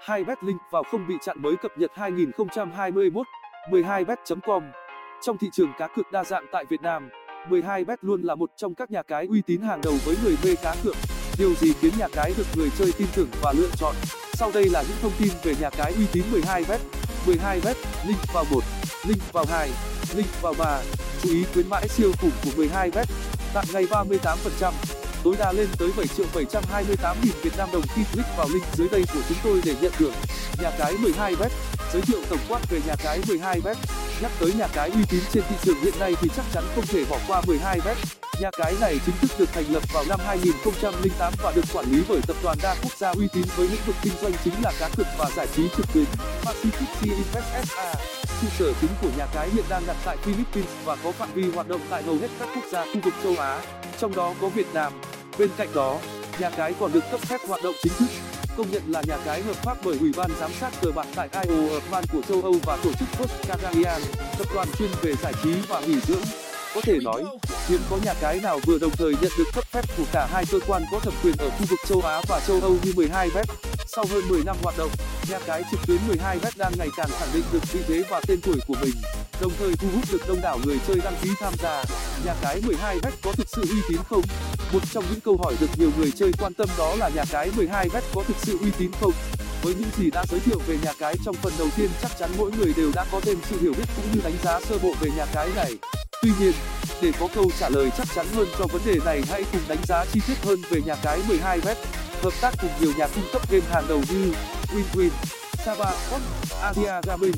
2 bet link vào không bị chặn mới cập nhật 2021 12bet.com trong thị trường cá cược đa dạng tại Việt Nam 12bet luôn là một trong các nhà cái uy tín hàng đầu với người mê cá cược. Điều gì khiến nhà cái được người chơi tin tưởng và lựa chọn? Sau đây là những thông tin về nhà cái uy tín 12bet 12bet link vào 1 link vào 2 link vào 3 chú ý khuyến mãi siêu khủng của 12bet tặng ngay 38% tối đa lên tới 7 triệu 728 nghìn Việt Nam đồng khi click vào link dưới đây của chúng tôi để nhận thưởng. Nhà cái 12bet giới thiệu tổng quát về nhà cái 12bet. Nhắc tới nhà cái uy tín trên thị trường hiện nay thì chắc chắn không thể bỏ qua 12bet. Nhà cái này chính thức được thành lập vào năm 2008 và được quản lý bởi tập đoàn đa quốc gia uy tín với lĩnh vực kinh doanh chính là cá cược và giải trí trực tuyến. Pacific Sea Invest SA trụ sở chính của nhà cái hiện đang đặt tại Philippines và có phạm vi hoạt động tại hầu hết các quốc gia khu vực châu Á, trong đó có Việt Nam. Bên cạnh đó, nhà cái còn được cấp phép hoạt động chính thức, công nhận là nhà cái hợp pháp bởi Ủy ban giám sát cờ bạc tại IOFAN của châu Âu và tổ chức first Cagarian, tập đoàn chuyên về giải trí và nghỉ dưỡng. Có thể nói, hiếm có nhà cái nào vừa đồng thời nhận được cấp phép của cả hai cơ quan có thẩm quyền ở khu vực châu Á và châu Âu như 12bet. Sau hơn 10 năm hoạt động, nhà cái trực tuyến 12bet đang ngày càng khẳng định được vị thế và tên tuổi của mình, đồng thời thu hút được đông đảo người chơi đăng ký tham gia. Nhà cái 12bet có thực sự uy tín không? Một trong những câu hỏi được nhiều người chơi quan tâm đó là nhà cái 12bet có thực sự uy tín không? Với những gì đã giới thiệu về nhà cái trong phần đầu tiên chắc chắn mỗi người đều đã có thêm sự hiểu biết cũng như đánh giá sơ bộ về nhà cái này. Tuy nhiên, để có câu trả lời chắc chắn hơn cho vấn đề này hãy cùng đánh giá chi tiết hơn về nhà cái 12bet. Hợp tác cùng nhiều nhà cung cấp game hàng đầu như WinWin, Saba Sport, Adia Gaming,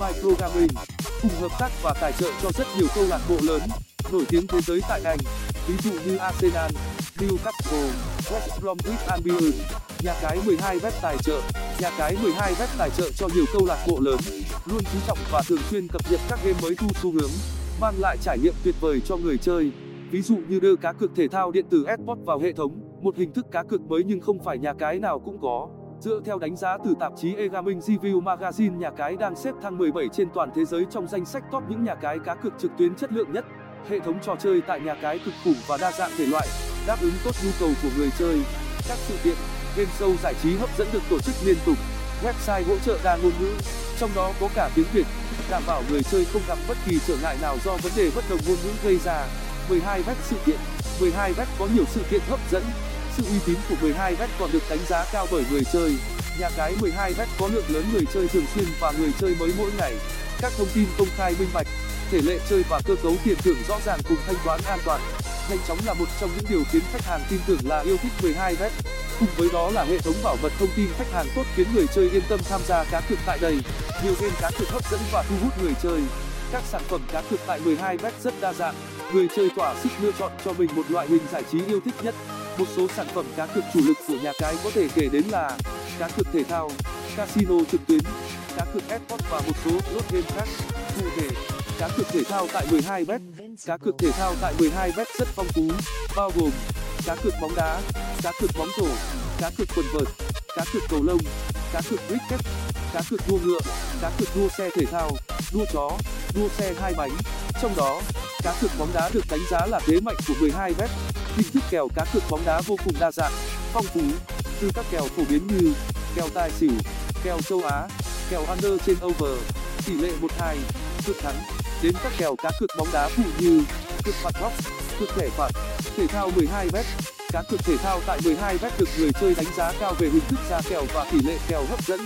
Micro Gaming cùng hợp tác và tài trợ cho rất nhiều câu lạc bộ lớn nổi tiếng thế giới tại Anh, ví dụ như Arsenal, Newcastle, West Bromwich Albion. Nhà cái 12bet tài trợ Nhà cái 12bet tài trợ cho nhiều câu lạc bộ lớn, luôn chú trọng và thường xuyên cập nhật các game mới thu xu hướng, mang lại trải nghiệm tuyệt vời cho người chơi. Ví dụ như đưa cá cược thể thao điện tử esports vào hệ thống, một hình thức cá cược mới nhưng không phải nhà cái nào cũng có. Dựa theo đánh giá từ tạp chí eGaming Review Magazine nhà cái đang xếp thang 17 trên toàn thế giới trong danh sách top những nhà cái cá cược trực tuyến chất lượng nhất. Hệ thống trò chơi tại nhà cái cực khủng và đa dạng thể loại, đáp ứng tốt nhu cầu của người chơi. Các sự kiện, game show giải trí hấp dẫn được tổ chức liên tục. Website hỗ trợ đa ngôn ngữ, trong đó có cả tiếng Việt, đảm bảo người chơi không gặp bất kỳ trở ngại nào do vấn đề bất đồng ngôn ngữ gây ra. 12bet sự kiện 12bet có nhiều sự kiện hấp dẫn. Sự uy tín của 12bet còn được đánh giá cao bởi người chơi. Nhà cái 12bet có lượng lớn người chơi thường xuyên và người chơi mới mỗi ngày. Các thông tin công khai minh bạch, thể lệ chơi và cơ cấu tiền thưởng rõ ràng cùng thanh toán an toàn. Nhanh chóng là một trong những điều khiến khách hàng tin tưởng là yêu thích 12bet. Cùng với đó là hệ thống bảo mật thông tin khách hàng tốt khiến người chơi yên tâm tham gia cá cược tại đây. Nhiều game cá cược hấp dẫn và thu hút người chơi. Các sản phẩm cá cược tại 12bet rất đa dạng, người chơi thỏa sức lựa chọn cho mình một loại hình giải trí yêu thích nhất. Một số sản phẩm cá cược chủ lực của nhà cái có thể kể đến là cá cược thể thao, casino trực tuyến, cá cược esports và một số slot game khác. Cụ thể, cá cược thể thao tại 12bet, cá cược thể thao tại 12bet rất phong phú, bao gồm cá cược bóng đá, cá cược bóng rổ, cá cược quần vợt, cá cược cầu lông, cá cược cricket, cá cược đua ngựa, cá cược đua xe thể thao, đua chó, đua xe hai bánh. Trong đó, cá cược bóng đá được đánh giá là thế mạnh của 12bet. Hình thức kèo cá cược bóng đá vô cùng đa dạng, phong phú, từ các kèo phổ biến như kèo tài xỉu, kèo châu Á, kèo under trên over, tỷ lệ 1-2, cược thắng, đến các kèo cá cược bóng đá phụ như cược phạt góc, cược thẻ phạt, thể thao 12bet. Cá cược thể thao tại 12bet được người chơi đánh giá cao về hình thức ra kèo và tỷ lệ kèo hấp dẫn.